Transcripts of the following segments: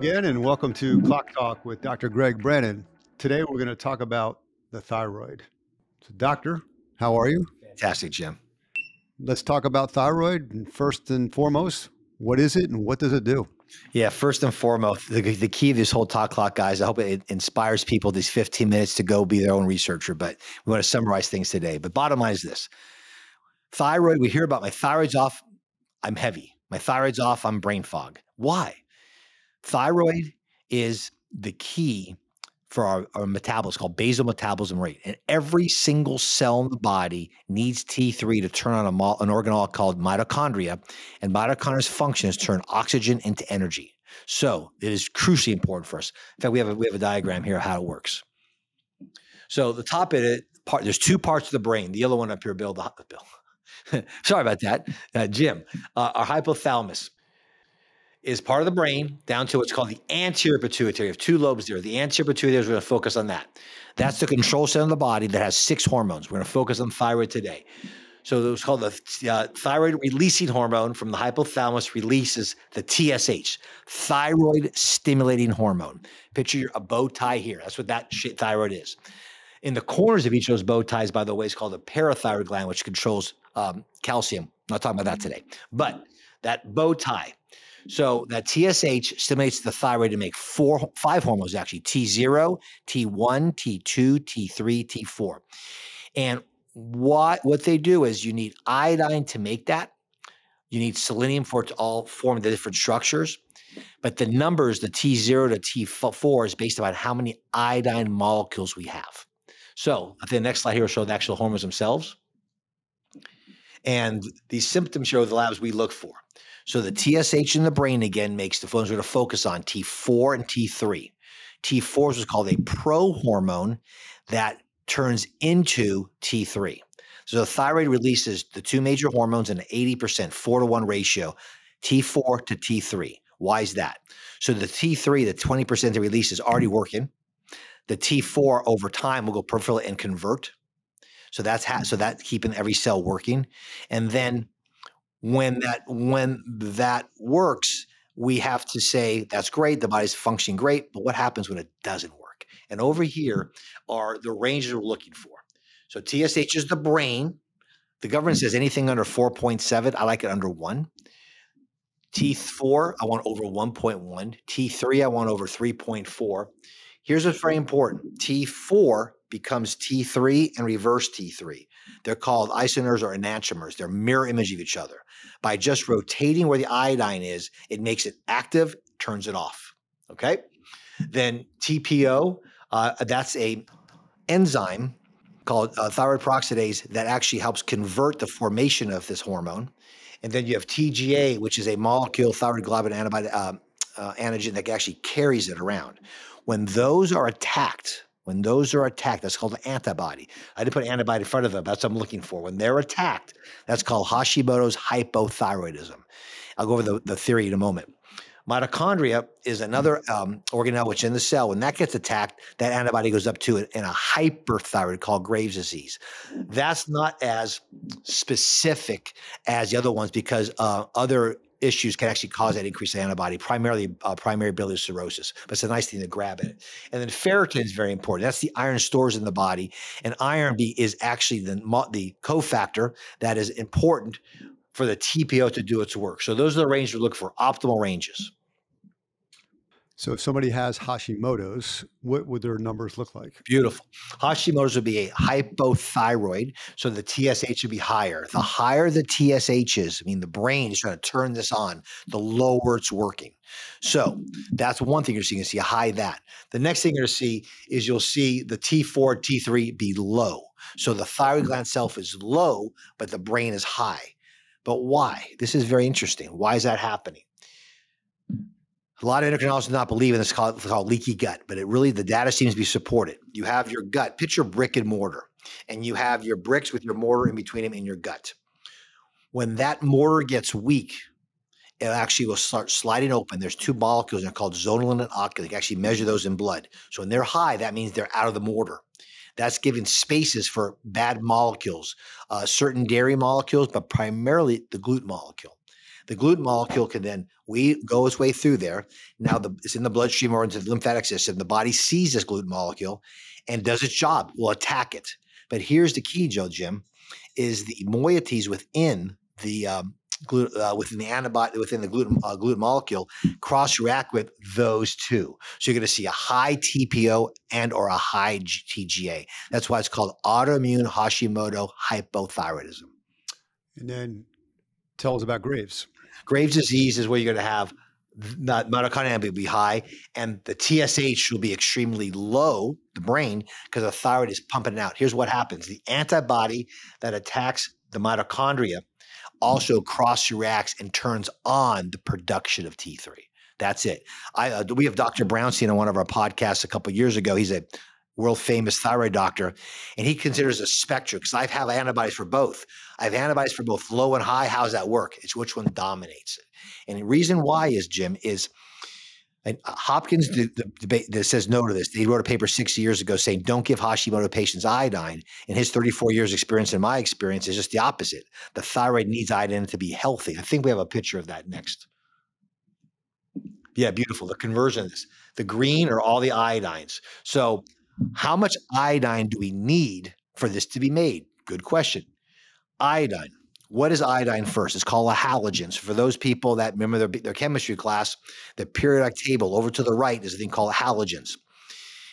again, and welcome to Clock Talk with Dr. Greg Brannon. Today, we're going to talk about the thyroid. So, doctor, how are you? Fantastic, Jim. Let's talk about thyroid. And first and foremost, what is it and what does it do? Yeah, first and foremost, the, the key of this whole talk clock, guys, I hope it inspires people these 15 minutes to go be their own researcher. But we want to summarize things today. But bottom line is this thyroid, we hear about my thyroid's off, I'm heavy. My thyroid's off, I'm brain fog. Why? Thyroid is the key for our, our metabolism called basal metabolism rate. And every single cell in the body needs T3 to turn on a mo- an organelle called mitochondria. And mitochondria's function is turn oxygen into energy. So it is crucially important for us. In fact, we have a, we have a diagram here of how it works. So the top of it, part, there's two parts of the brain. The yellow one up here, Bill. The, Bill. Sorry about that, uh, Jim. Uh, our hypothalamus is part of the brain down to what's called the anterior pituitary. You have two lobes there. The anterior pituitary is we're going to focus on that. That's the control center of the body that has six hormones. We're going to focus on thyroid today. So it's called the uh, thyroid releasing hormone from the hypothalamus releases the TSH, thyroid stimulating hormone. Picture a bow tie here. That's what that shit thyroid is. In the corners of each of those bow ties, by the way, is called the parathyroid gland, which controls um, calcium. I'm not talking about that today, but that bow tie so that TSH stimulates the thyroid to make four, five hormones actually T0, T1, T2, T3, T4. And what, what they do is you need iodine to make that. You need selenium for it to all form the different structures. But the numbers, the T0 to T4, is based on how many iodine molecules we have. So the next slide here will show the actual hormones themselves. And these symptoms show the labs we look for. So the TSH in the brain again makes the phones going to focus on T4 and T3. T4 is what's called a prohormone that turns into T3. So the thyroid releases the two major hormones in an 80%, four to one ratio, T4 to T3. Why is that? So the T3, the 20% that release is already working. The T4 over time will go peripheral and convert. So that's ha- so mm-hmm. that's keeping every cell working. And then when that when that works, we have to say that's great, the body's functioning great, but what happens when it doesn't work? And over mm-hmm. here are the ranges we're looking for. So TSH is the brain. The government mm-hmm. says anything under 4.7, I like it under 1. T4, I want over 1.1. T3, I want over 3.4. Here's what's very important T4 becomes T3 and reverse T3. They're called isomers or enantiomers. They're mirror image of each other. By just rotating where the iodine is, it makes it active, turns it off. Okay. Then TPO, uh, that's a enzyme called uh, thyroid peroxidase that actually helps convert the formation of this hormone. And then you have TGA, which is a molecule thyroid globulin antibody uh, uh, antigen that actually carries it around. When those are attacked, when those are attacked, that's called an antibody. I didn't put antibody in front of them. That's what I'm looking for. When they're attacked, that's called Hashimoto's hypothyroidism. I'll go over the, the theory in a moment. Mitochondria is another um, organelle which in the cell, when that gets attacked, that antibody goes up to it in a hyperthyroid called Graves' disease. That's not as specific as the other ones because uh, other issues can actually cause that increased antibody, primarily uh, primary biliary cirrhosis. But it's a nice thing to grab it. And then ferritin is very important. That's the iron stores in the body, and iron B is actually the the cofactor that is important for the TPO to do its work. So those are the ranges we look for, optimal ranges. So if somebody has Hashimoto's, what would their numbers look like? Beautiful. Hashimoto's would be a hypothyroid, so the TSH would be higher. The higher the TSH is, I mean, the brain is trying to turn this on, the lower it's working. So that's one thing you're seeing. You see a high that. The next thing you're going to see is you'll see the T4, T3 be low. So the thyroid gland itself is low, but the brain is high. But why? This is very interesting. Why is that happening? A lot of endocrinologists do not believe in this called, called leaky gut, but it really the data seems to be supported. You have your gut, picture brick and mortar, and you have your bricks with your mortar in between them in your gut. When that mortar gets weak, it actually will start sliding open. There's two molecules they're called zonulin and occludin. You can actually measure those in blood. So when they're high, that means they're out of the mortar. That's giving spaces for bad molecules, uh, certain dairy molecules, but primarily the gluten molecule. The gluten molecule can then We go its way through there. Now the, it's in the bloodstream or into the lymphatic system. The body sees this gluten molecule and does its job. Will attack it. But here's the key, Joe Jim, is the moieties within the um, gluten, uh, within the antibody within the gluten uh, gluten molecule cross react with those two. So you're going to see a high TPO and or a high TGA. That's why it's called autoimmune Hashimoto hypothyroidism. And then tell us about Graves. Graves' disease is where you're going to have not mitochondria will be high, and the TSH will be extremely low, the brain, because the thyroid is pumping it out. Here's what happens: the antibody that attacks the mitochondria also cross reacts and turns on the production of T3. That's it. I uh, we have Dr. Brownstein on one of our podcasts a couple years ago. He's a world famous thyroid doctor, and he considers a spectrum because I have antibodies for both. I have antibodies for both low and high. How does that work? It's which one dominates it. And the reason why is Jim is and uh, Hopkins the, the debate that says no to this. He wrote a paper six years ago saying don't give Hashimoto patients iodine. And his 34 years experience and my experience is just the opposite. The thyroid needs iodine to be healthy. I think we have a picture of that next. Yeah, beautiful. The conversion of this. The green are all the iodines. So how much iodine do we need for this to be made? Good question. Iodine. What is iodine first? It's called a halogen. So for those people that remember their, their chemistry class, the periodic table over to the right is a thing called halogens.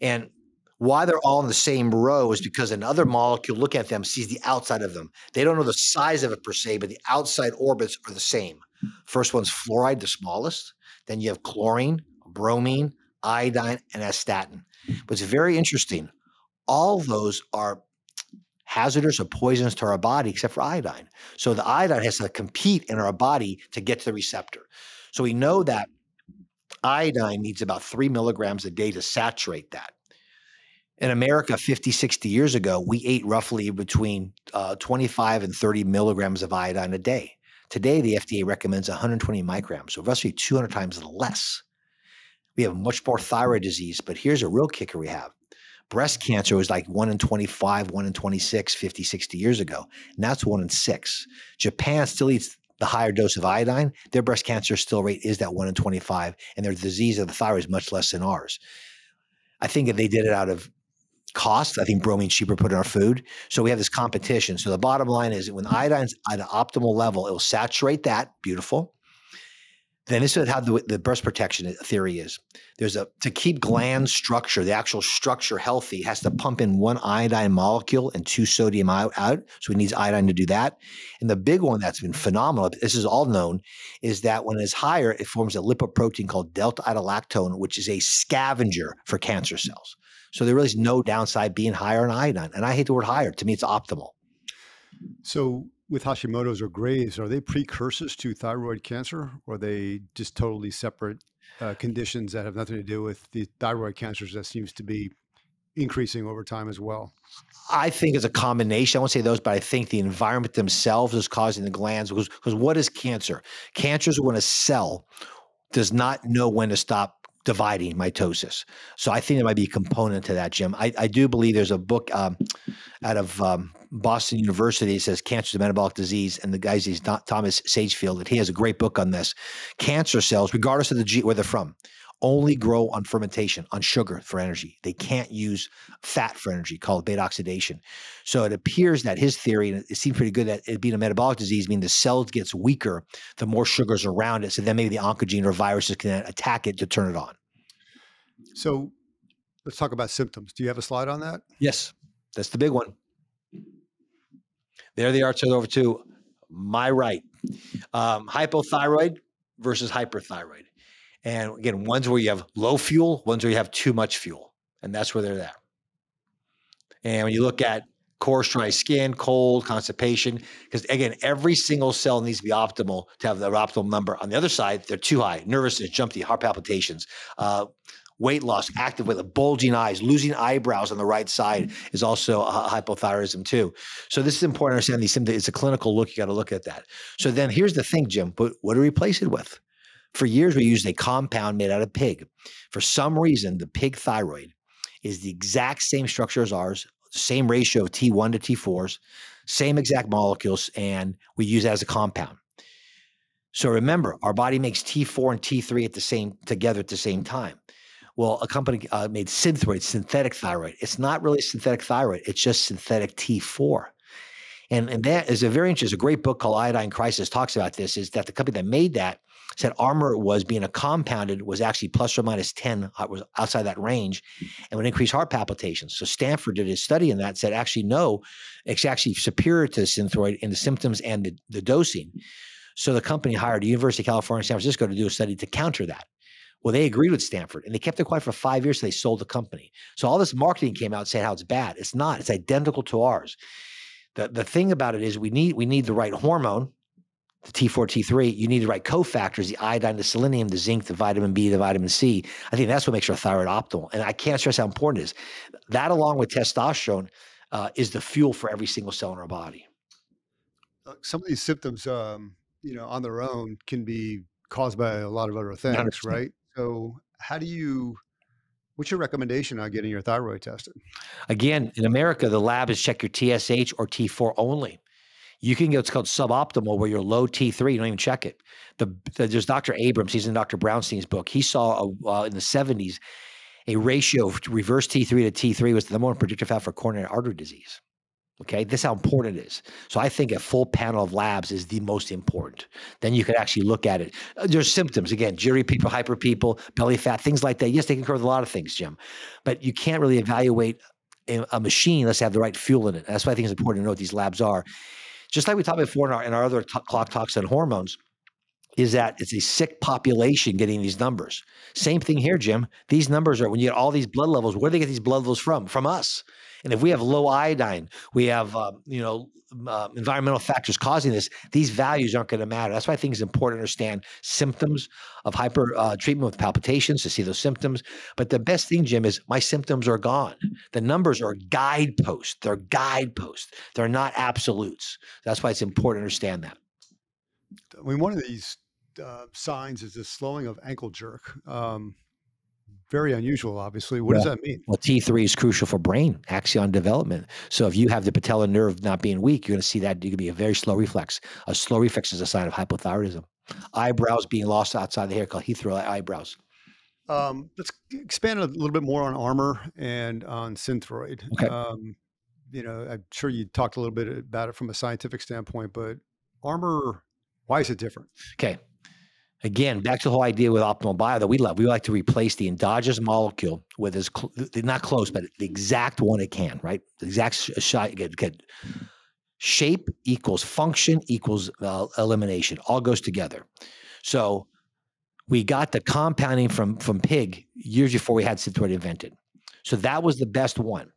And why they're all in the same row is because another molecule, look at them, sees the outside of them. They don't know the size of it per se, but the outside orbits are the same. First one's fluoride, the smallest. Then you have chlorine, bromine, iodine, and astatine. What's very interesting, all those are hazardous or poisonous to our body except for iodine. So the iodine has to compete in our body to get to the receptor. So we know that iodine needs about three milligrams a day to saturate that. In America, 50, 60 years ago, we ate roughly between uh, 25 and 30 milligrams of iodine a day. Today, the FDA recommends 120 micrograms, so roughly 200 times less. We have much more thyroid disease, but here's a real kicker we have breast cancer was like 1 in 25, 1 in 26, 50, 60 years ago. And that's 1 in 6. Japan still eats the higher dose of iodine. Their breast cancer still rate is that 1 in 25, and their disease of the thyroid is much less than ours. I think if they did it out of cost, I think bromine's cheaper put in our food. So we have this competition. So the bottom line is when iodine's at an optimal level, it will saturate that, beautiful. Then this is how the, the breast protection theory is. There's a to keep gland structure, the actual structure healthy, has to pump in one iodine molecule and two sodium out, out. So it needs iodine to do that. And the big one that's been phenomenal, this is all known, is that when it's higher, it forms a lipoprotein called delta iodolactone, which is a scavenger for cancer cells. So there really is no downside being higher in iodine. And I hate the word higher. To me, it's optimal. So with Hashimoto's or Graves, are they precursors to thyroid cancer, or are they just totally separate uh, conditions that have nothing to do with the thyroid cancers that seems to be increasing over time as well? I think it's a combination. I won't say those, but I think the environment themselves is causing the glands. Because, because what is cancer? Cancer is when a cell does not know when to stop dividing mitosis. So I think there might be a component to that, Jim. I, I do believe there's a book um, out of um, Boston University. It says cancer is a metabolic disease, and the guy's he's not Thomas Seyfried, and he has a great book on this. Cancer cells, regardless of the G, where they're from, only grow on fermentation, on sugar for energy. They can't use fat for energy, called beta oxidation. So it appears that his theory, and it seems pretty good that it being a metabolic disease, means the cell gets weaker the more sugars around it. So then maybe the oncogene or viruses can attack it to turn it on. So let's talk about symptoms. Do you have a slide on that? Yes, that's the big one. There they are, turned over to my right. Um, hypothyroid versus hyperthyroid. And again, one's where you have low fuel, one's where you have too much fuel. And that's where they're there. And when you look at coarse, dry skin, cold, constipation, because again, every single cell needs to be optimal to have the optimal number. On the other side, they're too high, nervousness, jumpy, heart palpitations, uh, weight loss, active weight, bulging eyes, losing eyebrows on the right side mm-hmm. is also a hypothyroidism too. So this is important to understand these symptoms. It's a clinical look. You got to look at that. So then here's the thing, Jim. But what do we replace it with? For years, we used a compound made out of pig. For some reason, the pig thyroid is the exact same structure as ours, same ratio of T1 to T4s, same exact molecules, and we use it as a compound. So remember, our body makes T4 and T3 at the same together at the same time. Well, a company uh, made Synthroid, synthetic thyroid. It's not really synthetic thyroid; it's just synthetic T4. And, and that is a very interesting, a great book called Iodine Crisis talks about this. Is that the company that made that said Armour was being a compounded was actually plus or minus 10 uh, was outside that range and would increase heart palpitations. So Stanford did a study in that said actually no, it's actually superior to Synthroid in the symptoms and the, the dosing. So the company hired the University of California, San Francisco to do a study to counter that. Well, they agreed with Stanford and they kept it quiet for five years. So they sold the company. So all this marketing came out saying how it's bad. It's not. It's identical to ours. The, the thing about it is we need we need the right hormone, the T4, T3. You need the right cofactors, the iodine, the selenium, the zinc, the vitamin B, the vitamin C. I think that's what makes our thyroid optimal. And I can't stress how important it is. That along with testosterone uh, is the fuel for every single cell in our body. Uh, some of these symptoms, um, you know, on their own can be caused by a lot of other things, 100%. right? So how do you what's your recommendation on getting your thyroid tested? Again, in America, the lab is check your TSH or T4 only. You can get what's called suboptimal, where you're low T3. You don't even check it. The, the there's Dr. Abrams. He's in Dr. Brownstein's book. He saw a, uh, in the 70s a ratio of reverse T3 to T3 was the number one predictor factor for coronary artery disease. Okay, this is how important it is. So I think a full panel of labs is the most important. Then you can actually look at it. Uh, there's symptoms again, jittery people, hyper people, belly fat, things like that. Yes, they can cover a lot of things, Jim, but you can't really evaluate a machine unless they have the right fuel in it. That's why I think it's important to know what these labs are. Just like we talked before in our, in our other t- clock talks on hormones, is that it's a sick population getting these numbers. Same thing here, Jim. These numbers are when you get all these blood levels. Where do they get these blood levels from? From us. And if we have low iodine, we have uh, you know uh, environmental factors causing this. These values aren't going to matter. That's why I think it's important to understand symptoms of hyper uh, treatment with palpitations to see those symptoms. But the best thing, Jim, is my symptoms are gone. The numbers are guideposts. They're guideposts. They're not absolutes. That's why it's important to understand that. I mean, one of these uh, signs is the slowing of ankle jerk. Um, very unusual, obviously. What does that mean? Well, T3 is crucial for brain axon development. So if you have the patellar nerve not being weak, you're going to see that you can be a very slow reflex. A slow reflex is a sign of hypothyroidism. Eyebrows being lost outside the hair called Hertoghe eyebrows. Um, let's expand a little bit more on Armour and on Synthroid. Okay. Um, you know, I'm sure you talked a little bit about it from a scientific standpoint, but Armour, why is it different? Okay. Again, back to the whole idea with optimal bio that we love. We like to replace the endogenous molecule with as cl- not close, but the exact one it can, right? The exact sh- sh- shape equals function equals uh, elimination. All goes together. So we got the compounding from from pig years before we had Synthroid invented. So that was the best one.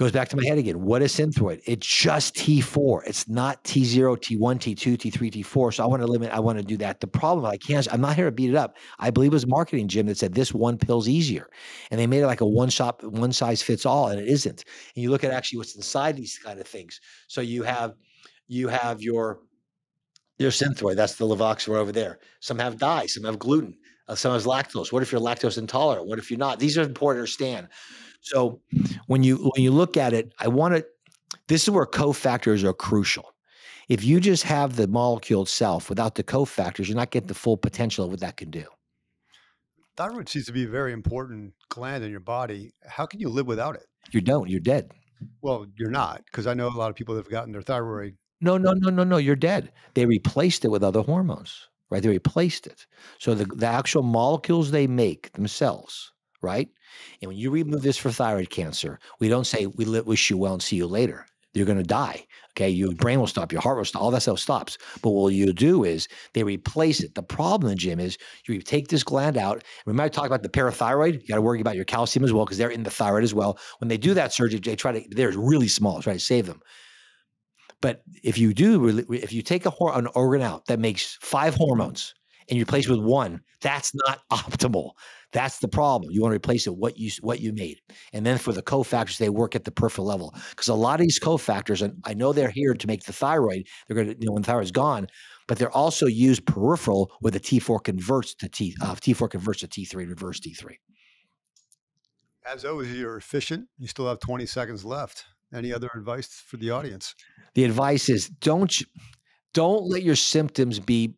Goes back to my head again. What is Synthroid? It's just T4. It's not T0, T1, T2, T3, T4. So I want to limit, I want to do that. The problem, I can't, I'm not here to beat it up. I believe it was marketing, Jim, that said this one pill's easier. And they made it like a one shop, one size fits all, and it isn't. And you look at actually what's inside these kind of things. So you have, you have your, your Synthroid. That's the Levoxyl over there. Some have dye, some have gluten, uh, some has lactose. What if you're lactose intolerant? What if you're not? These are important to understand. So when you when you look at it, I want to. This is where cofactors are crucial. If you just have the molecule itself without the cofactors, you're not getting the full potential of what that can do. Thyroid seems to be a very important gland in your body. How can you live without it? You don't. You're dead. Well, you're not, because I know a lot of people that have gotten their thyroid. No, no, no, no, no. You're dead. They replaced it with other hormones, right? They replaced it. So the, the actual molecules they make themselves right? And when you remove this for thyroid cancer, we don't say we wish you well and see you later. You're going to die. Okay, your brain will stop, your heart will stop, all that stuff stops. But what you do is they replace it. The problem, Jim, is you take this gland out. Remember, I talked about the parathyroid. You got to worry about your calcium as well because they're in the thyroid as well. When they do that surgery, they try to they're really small, try to save them. But if you do, if you take a an organ out that makes five hormones and you replace it with one, that's not optimal. That's the problem. You want to replace it what you what you made, and then for the cofactors, they work at the peripheral level because a lot of these cofactors, and I know they're here to make the thyroid. They're going to you know when the thyroid's gone, but they're also used peripheral where the T4 converts to T uh, T4 converts to T3 reverse T3. As always, you're efficient. You still have 20 seconds left. Any other advice for the audience? The advice is don't don't let your symptoms be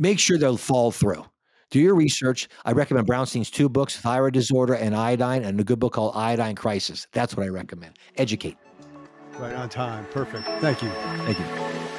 make sure they'll fall through. Do your research. I recommend brownstein's two books thyroid disorder and iodine and a good book called iodine crisis. That's what i recommend. Educate. Right on time. Perfect. Thank you. Thank you